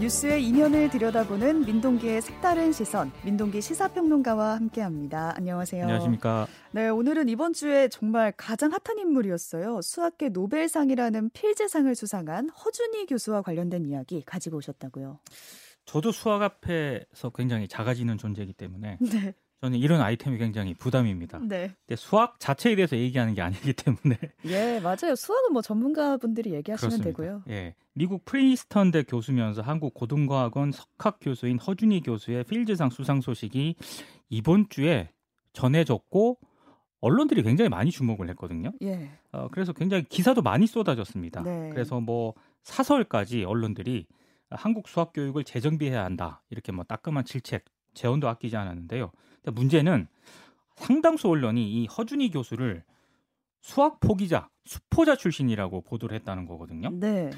뉴스의 이면을 들여다보는 민동기의 색다른 시선, 민동기 시사평론가와 함께합니다. 안녕하세요. 안녕하십니까. 네, 오늘은 이번 주에 정말 가장 핫한 인물이었어요. 수학계 노벨상이라는 필즈상을 수상한 허준희 교수와 관련된 이야기 가지고 오셨다고요. 저도 수학 앞에서 굉장히 작아지는 존재이기 때문에 네. 저는 이런 아이템이 굉장히 부담입니다. 네. 근데 수학 자체에 대해서 얘기하는 게 아니기 때문에. 예, 맞아요. 수학은 뭐 전문가분들이 얘기하시면 그렇습니다. 되고요. 예. 미국 프린스턴대 교수면서 한국 고등과학원 석학 교수인 허준희 교수의 필즈상 수상 소식이 이번 주에 전해졌고 언론들이 굉장히 많이 주목을 했거든요. 예. 어, 그래서 굉장히 기사도 많이 쏟아졌습니다. 네. 그래서 뭐 사설까지 언론들이 한국 수학 교육을 재정비해야 한다. 이렇게 뭐 따끔한 질책, 재원도 아끼지 않았는데요. 문제는 상당수 언론이 이 허준희 교수를 수학 포기자, 수포자 출신이라고 보도를 했다는 거거든요. 네.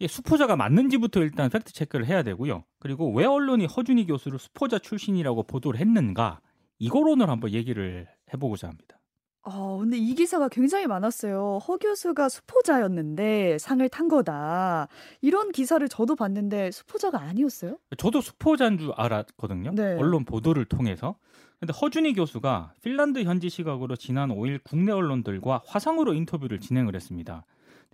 예, 수포자가 맞는지부터 일단 팩트 체크를 해야 되고요. 그리고 왜 언론이 허준희 교수를 수포자 출신이라고 보도를 했는가 이걸 오늘 한번 얘기를 해보고자 합니다. 아, 근데 이 기사가 굉장히 많았어요. 허 교수가 수포자였는데 상을 탄 거다. 이런 기사를 저도 봤는데 수포자가 아니었어요? 저도 수포자인 줄 알았거든요. 네. 언론 보도를 통해서. 근데 허준희 교수가 핀란드 현지 시각으로 지난 5일 국내 언론들과 화상으로 인터뷰를 진행을 했습니다.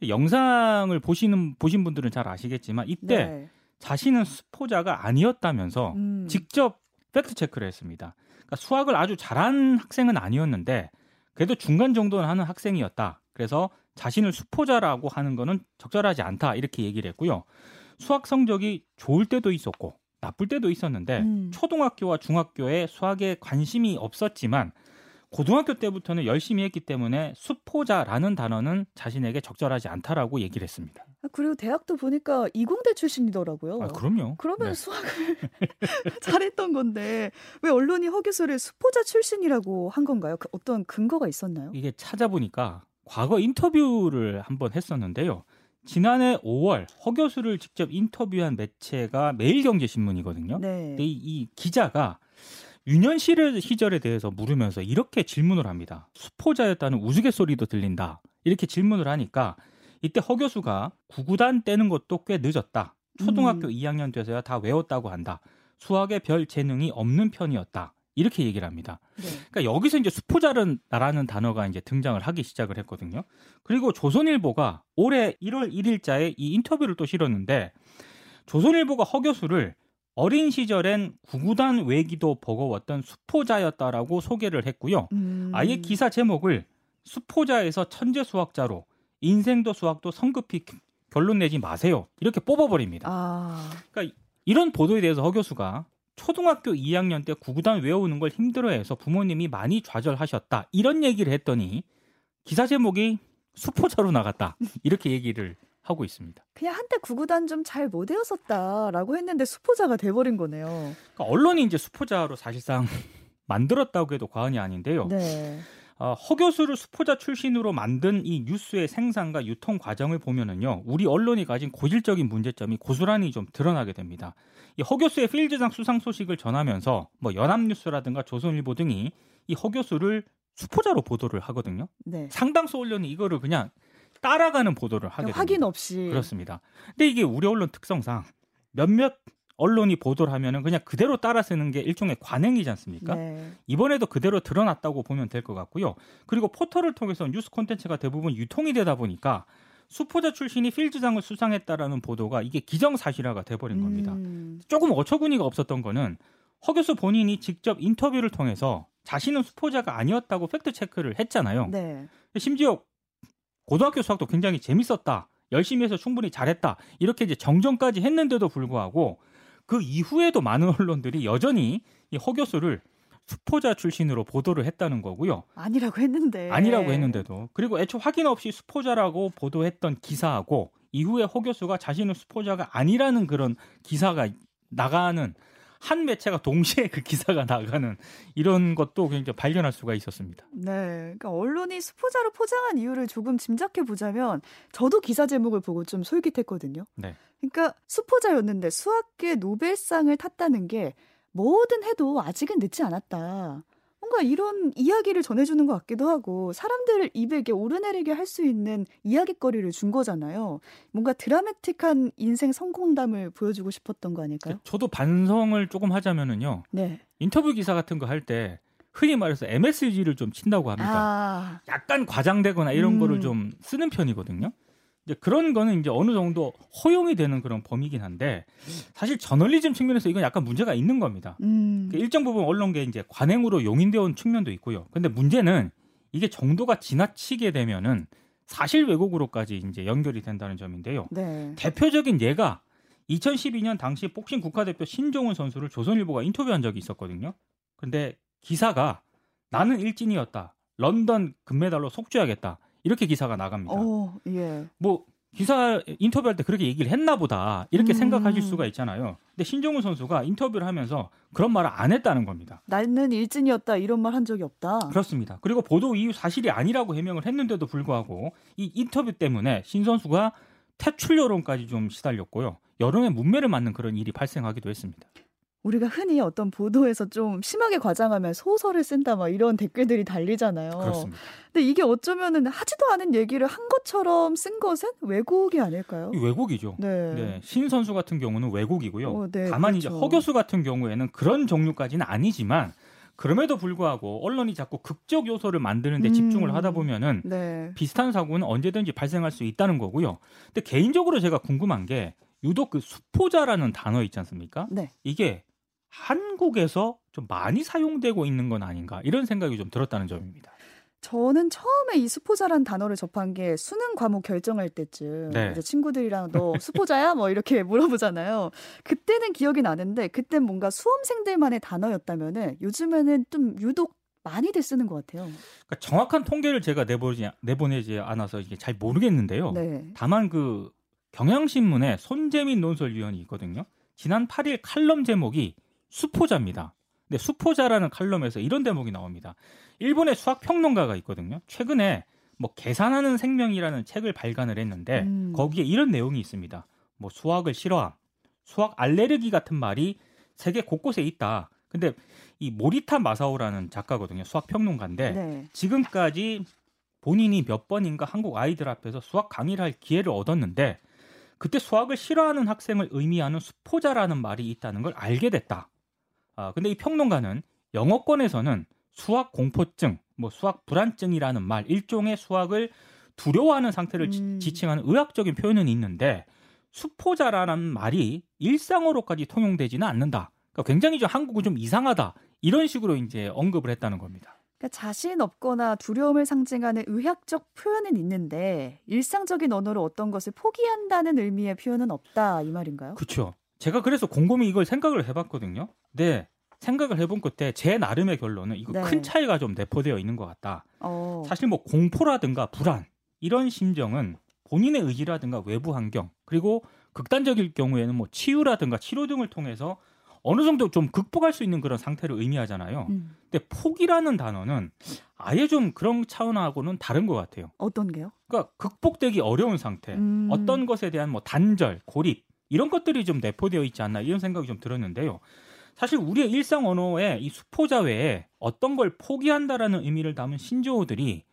영상을 보시는 보신 분들은 잘 아시겠지만 이때 네. 자신은 수포자가 아니었다면서 음. 직접 팩트 체크를 했습니다. 그러니까 수학을 아주 잘한 학생은 아니었는데 그래도 중간 정도는 하는 학생이었다. 그래서 자신을 수포자라고 하는 거는 적절하지 않다. 이렇게 얘기를 했고요. 수학 성적이 좋을 때도 있었고 나쁠 때도 있었는데 음. 초등학교와 중학교에 수학에 관심이 없었지만 고등학교 때부터는 열심히 했기 때문에 수포자라는 단어는 자신에게 적절하지 않다라고 얘기를 했습니다. 아, 그리고 대학도 보니까 이공대 출신이더라고요. 아, 그럼요. 그러면 네. 수학을 잘했던 건데 왜 언론이 허 교수를 수포자 출신이라고 한 건가요? 그 어떤 근거가 있었나요? 이게 찾아보니까 과거 인터뷰를 한번 했었는데요. 지난해 5월 허 교수를 직접 인터뷰한 매체가 매일경제신문이거든요. 네. 이, 이 기자가 유년 시절에 대해서 물으면서 이렇게 질문을 합니다. 수포자였다는 우스갯소리도 들린다. 이렇게 질문을 하니까 이때 허 교수가 구구단 떼는 것도 꽤 늦었다. 초등학교 음. 2학년 돼서야 다 외웠다고 한다. 수학에 별 재능이 없는 편이었다. 이렇게 얘기를 합니다. 네. 그러니까 여기서 이제 수포자라는 단어가 이제 등장을 하기 시작을 했거든요. 그리고 조선일보가 올해 1월 1일자에 이 인터뷰를 또 실었는데 조선일보가 허 교수를 어린 시절엔 구구단 외기도 버거웠던 수포자였다라고 소개를 했고요. 음. 아예 기사 제목을 수포자에서 천재 수학자로 인생도 수학도 성급히 결론 내지 마세요. 이렇게 뽑아버립니다. 아. 그러니까 이런 보도에 대해서 허 교수가 초등학교 2학년 때 구구단 외우는 걸 힘들어해서 부모님이 많이 좌절하셨다. 이런 얘기를 했더니 기사 제목이 수포자로 나갔다. 이렇게 얘기를 하고 있습니다. 그냥 한때 구구단 좀 잘 못 외웠었다라고 했는데 수포자가 돼버린 거네요. 그러니까 언론이 이제 수포자로 사실상 만들었다고 해도 과언이 아닌데요. 네. 어, 허 교수를 수포자 출신으로 만든 이 뉴스의 생산과 유통 과정을 보면은요, 우리 언론이 가진 고질적인 문제점이 고스란히 좀 드러나게 됩니다. 이허 교수의 필즈상 수상 소식을 전하면서 뭐 연합뉴스라든가 조선일보 등이 이 허 교수를 수포자로 보도를 하거든요. 네. 상당수 언론이 이거를 그냥 따라가는 보도를 하게 됩니다. 확인 없이 그렇습니다. 근데 이게 우리 언론 특성상 몇몇 언론이 보도를 하면은 그냥 그대로 따라 쓰는 게 일종의 관행이지 않습니까? 네. 이번에도 그대로 드러났다고 보면 될 것 같고요. 그리고 포털을 통해서 뉴스 콘텐츠가 대부분 유통이 되다 보니까 수포자 출신이 필즈상을 수상했다라는 보도가 이게 기정사실화가 돼버린 겁니다. 음. 조금 어처구니가 없었던 거는 허 교수 본인이 직접 인터뷰를 통해서 자신은 수포자가 아니었다고 팩트 체크를 했잖아요. 네. 심지어 고등학교 수학도 굉장히 재밌었다. 열심히 해서 충분히 잘했다. 이렇게 이제 정정까지 했는데도 불구하고 그 이후에도 많은 언론들이 여전히 이 허 교수를 수포자 출신으로 보도를 했다는 거고요. 아니라고 했는데. 아니라고 했는데도. 그리고 애초 확인 없이 수포자라고 보도했던 기사하고 이후에 허 교수가 자신은 수포자가 아니라는 그런 기사가 나가는 한 매체가 동시에 그 기사가 나가는 이런 것도 굉장히 발견할 수가 있었습니다. 네. 그러니까 언론이 수포자로 포장한 이유를 조금 짐작해 보자면 저도 기사 제목을 보고 좀 솔깃했거든요. 네. 그러니까 수포자였는데 수학계 노벨상을 탔다는 게 뭐든 해도 아직은 늦지 않았다. 뭔가 이런 이야기를 전해주는 것 같기도 하고 사람들을 입에 이렇게 오르내리게 할 수 있는 이야기거리를 준 거잖아요. 뭔가 드라마틱한 인생 성공담을 보여주고 싶었던 거 아닐까요? 저도 반성을 조금 하자면은요. 네. 인터뷰 기사 같은 거 할 때 흔히 말해서 MSG를 좀 친다고 합니다. 아. 약간 과장되거나 이런 음. 거를 좀 쓰는 편이거든요. 이제 그런 거는 이제 어느 정도 허용이 되는 그런 범위긴 한데 사실 저널리즘 측면에서 이건 약간 문제가 있는 겁니다. 음. 그 일정 부분 언론계 이제 관행으로 용인되어 온 측면도 있고요. 근데 문제는 이게 정도가 지나치게 되면은 사실 왜곡으로까지 이제 연결이 된다는 점인데요. 네. 대표적인 예가 2012년 당시 복싱 국가대표 신종훈 선수를 조선일보가 인터뷰한 적이 있었거든요. 근데 기사가 나는 일진이었다. 런던 금메달로 속죄하겠다. 이렇게 기사가 나갑니다. 어, 예. 뭐 기사 인터뷰할 때 그렇게 얘기를 했나 보다 이렇게 음. 생각하실 수가 있잖아요. 근데 신종훈 선수가 인터뷰를 하면서 그런 말을 안 했다는 겁니다. 나는 일진이었다 이런 말 한 적이 없다. 그렇습니다. 그리고 보도 이후 사실이 아니라고 해명을 했는데도 불구하고 이 인터뷰 때문에 신 선수가 퇴출 여론까지 좀 시달렸고요. 여론의 문매를 맞는 그런 일이 발생하기도 했습니다. 우리가 흔히 어떤 보도에서 좀 심하게 과장하면 소설을 쓴다 막 이런 댓글들이 달리잖아요. 그렇습니다. 근데 이게 어쩌면은 하지도 않은 얘기를 한 것처럼 쓴 것은 왜곡이 아닐까요? 왜곡이죠. 네. 네. 신 선수 같은 경우는 왜곡이고요. 어, 네, 다만 그렇죠. 이제 허 교수 같은 경우에는 그런 종류까지는 아니지만 그럼에도 불구하고 언론이 자꾸 극적 요소를 만드는 데 음, 집중을 하다 보면은 네. 비슷한 사고는 언제든지 발생할 수 있다는 거고요. 근데 개인적으로 제가 궁금한 게 유독 그 수포자라는 단어 있지 않습니까? 네. 이게 한국에서 좀 많이 사용되고 있는 건 아닌가 이런 생각이 좀 들었다는 점입니다. 저는 처음에 이 수포자란 단어를 접한 게 수능 과목 결정할 때쯤 네. 이제 친구들이랑 너 수포자야 뭐 이렇게 물어보잖아요. 그때는 기억이 나는데 그때 뭔가 수험생들만의 단어였다면은 요즘에는 좀 유독 많이들 쓰는 것 같아요. 그러니까 정확한 통계를 제가 내보지 내보내지 않아서 이게 잘 모르겠는데요. 네. 다만 그 경향신문에 손재민 논설위원이 있거든요. 지난 8일 칼럼 제목이 수포자입니다. 근데 수포자라는 칼럼에서 이런 대목이 나옵니다. 일본의 수학 평론가가 있거든요. 최근에 뭐 계산하는 생명이라는 책을 발간을 했는데 음. 거기에 이런 내용이 있습니다. 뭐 수학을 싫어함, 수학 알레르기 같은 말이 세계 곳곳에 있다. 근데 이 모리타 마사오라는 작가거든요. 수학 평론가인데 네. 지금까지 본인이 몇 번인가 한국 아이들 앞에서 수학 강의를 할 기회를 얻었는데 그때 수학을 싫어하는 학생을 의미하는 수포자라는 말이 있다는 걸 알게 됐다. 아, 근데 이 평론가는 영어권에서는 수학 공포증, 뭐 수학 불안증이라는 말, 일종의 수학을 두려워하는 상태를 음. 지칭하는 의학적인 표현은 있는데 수포자라는 말이 일상어로까지 통용되지는 않는다. 그러니까 굉장히 좀 한국은 좀 이상하다. 이런 식으로 이제 언급을 했다는 겁니다. 그러니까 자신 없거나 두려움을 상징하는 의학적 표현은 있는데 일상적인 언어로 어떤 것을 포기한다는 의미의 표현은 없다 이 말인가요? 그렇죠. 제가 그래서 곰곰이 이걸 생각을 해봤거든요. 네. 생각을 해본 끝에 제 나름의 결론은 이거 네. 큰 차이가 좀 내포되어 있는 것 같다. 어. 사실 뭐 공포라든가 불안 이런 심정은 본인의 의지라든가 외부 환경 그리고 극단적일 경우에는 뭐 치유라든가 치료 등을 통해서 어느 정도 좀 극복할 수 있는 그런 상태를 의미하잖아요. 음. 근데 포기라는 단어는 아예 좀 그런 차원하고는 다른 것 같아요. 어떤 게요? 그러니까 극복되기 어려운 상태, 음. 어떤 것에 대한 뭐 단절, 고립 이런 것들이 좀 내포되어 있지 않나 이런 생각이 좀 들었는데요. 사실 우리의 일상 언어에 이 수포자 외에 어떤 걸 포기한다라는 의미를 담은 신조어들이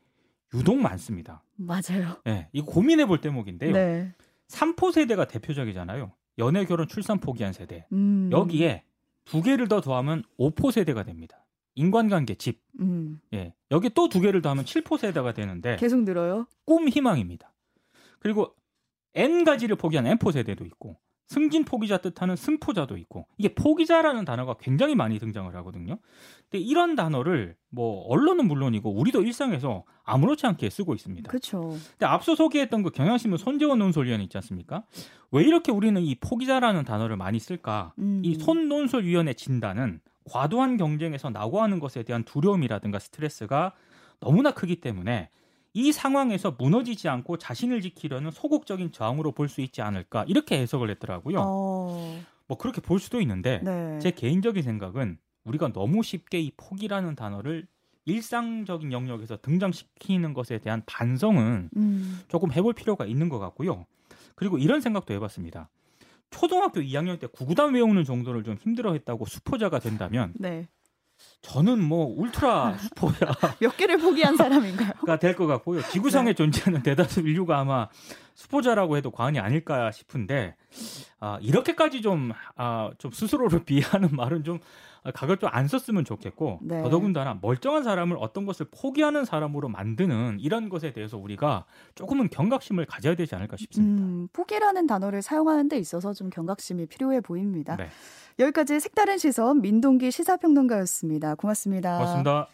유독 많습니다. 맞아요. 네, 이거 고민해 볼 대목인데요. 네. 3포 세대가 대표적이잖아요. 연애, 결혼, 출산 포기한 세대. 음. 여기에 두 개를 더 더하면 5포 세대가 됩니다. 인간관계, 집. 음. 예. 여기 또 두 개를 더하면 7포 세대가 되는데 계속 늘어요? 꿈, 희망입니다. 그리고 N 가지를 포기한 N포 세대도 있고 승진 포기자 뜻하는 승포자도 있고 이게 포기자라는 단어가 굉장히 많이 등장을 하거든요. 근데 이런 단어를 뭐 언론은 물론이고 우리도 일상에서 아무렇지 않게 쓰고 있습니다. 그렇죠. 근데 앞서 소개했던 그 경향신문 손재원 논설위원 있지 않습니까? 왜 이렇게 우리는 이 포기자라는 단어를 많이 쓸까? 음. 이 손 논설위원의 진단은 과도한 경쟁에서 낙오하는 것에 대한 두려움이라든가 스트레스가 너무나 크기 때문에 이 상황에서 무너지지 않고 자신을 지키려는 소극적인 저항으로 볼 수 있지 않을까 이렇게 해석을 했더라고요. 어... 뭐 그렇게 볼 수도 있는데 네. 제 개인적인 생각은 우리가 너무 쉽게 이 포기라는 단어를 일상적인 영역에서 등장시키는 것에 대한 반성은 음. 조금 해볼 필요가 있는 것 같고요. 그리고 이런 생각도 해봤습니다. 초등학교 2학년 때 구구단 외우는 정도를 좀 힘들어했다고 수포자가 된다면 네. 저는 뭐 울트라 슈퍼야 몇 개를 포기한 사람인가요? 될것 같고요. 지구상에 네. 존재하는 대다수 인류가 아마 수포자라고 해도 과언이 아닐까 싶은데 아, 이렇게까지 좀, 아, 좀 스스로를 비하하는 말은 좀 각을 좀 안 썼으면 좋겠고 네. 더더군다나 멀쩡한 사람을 어떤 것을 포기하는 사람으로 만드는 이런 것에 대해서 우리가 조금은 경각심을 가져야 되지 않을까 싶습니다. 음, 포기라는 단어를 사용하는 데 있어서 좀 경각심이 필요해 보입니다. 네. 여기까지 색다른 시선 민동기 시사평론가였습니다. 고맙습니다. 고맙습니다.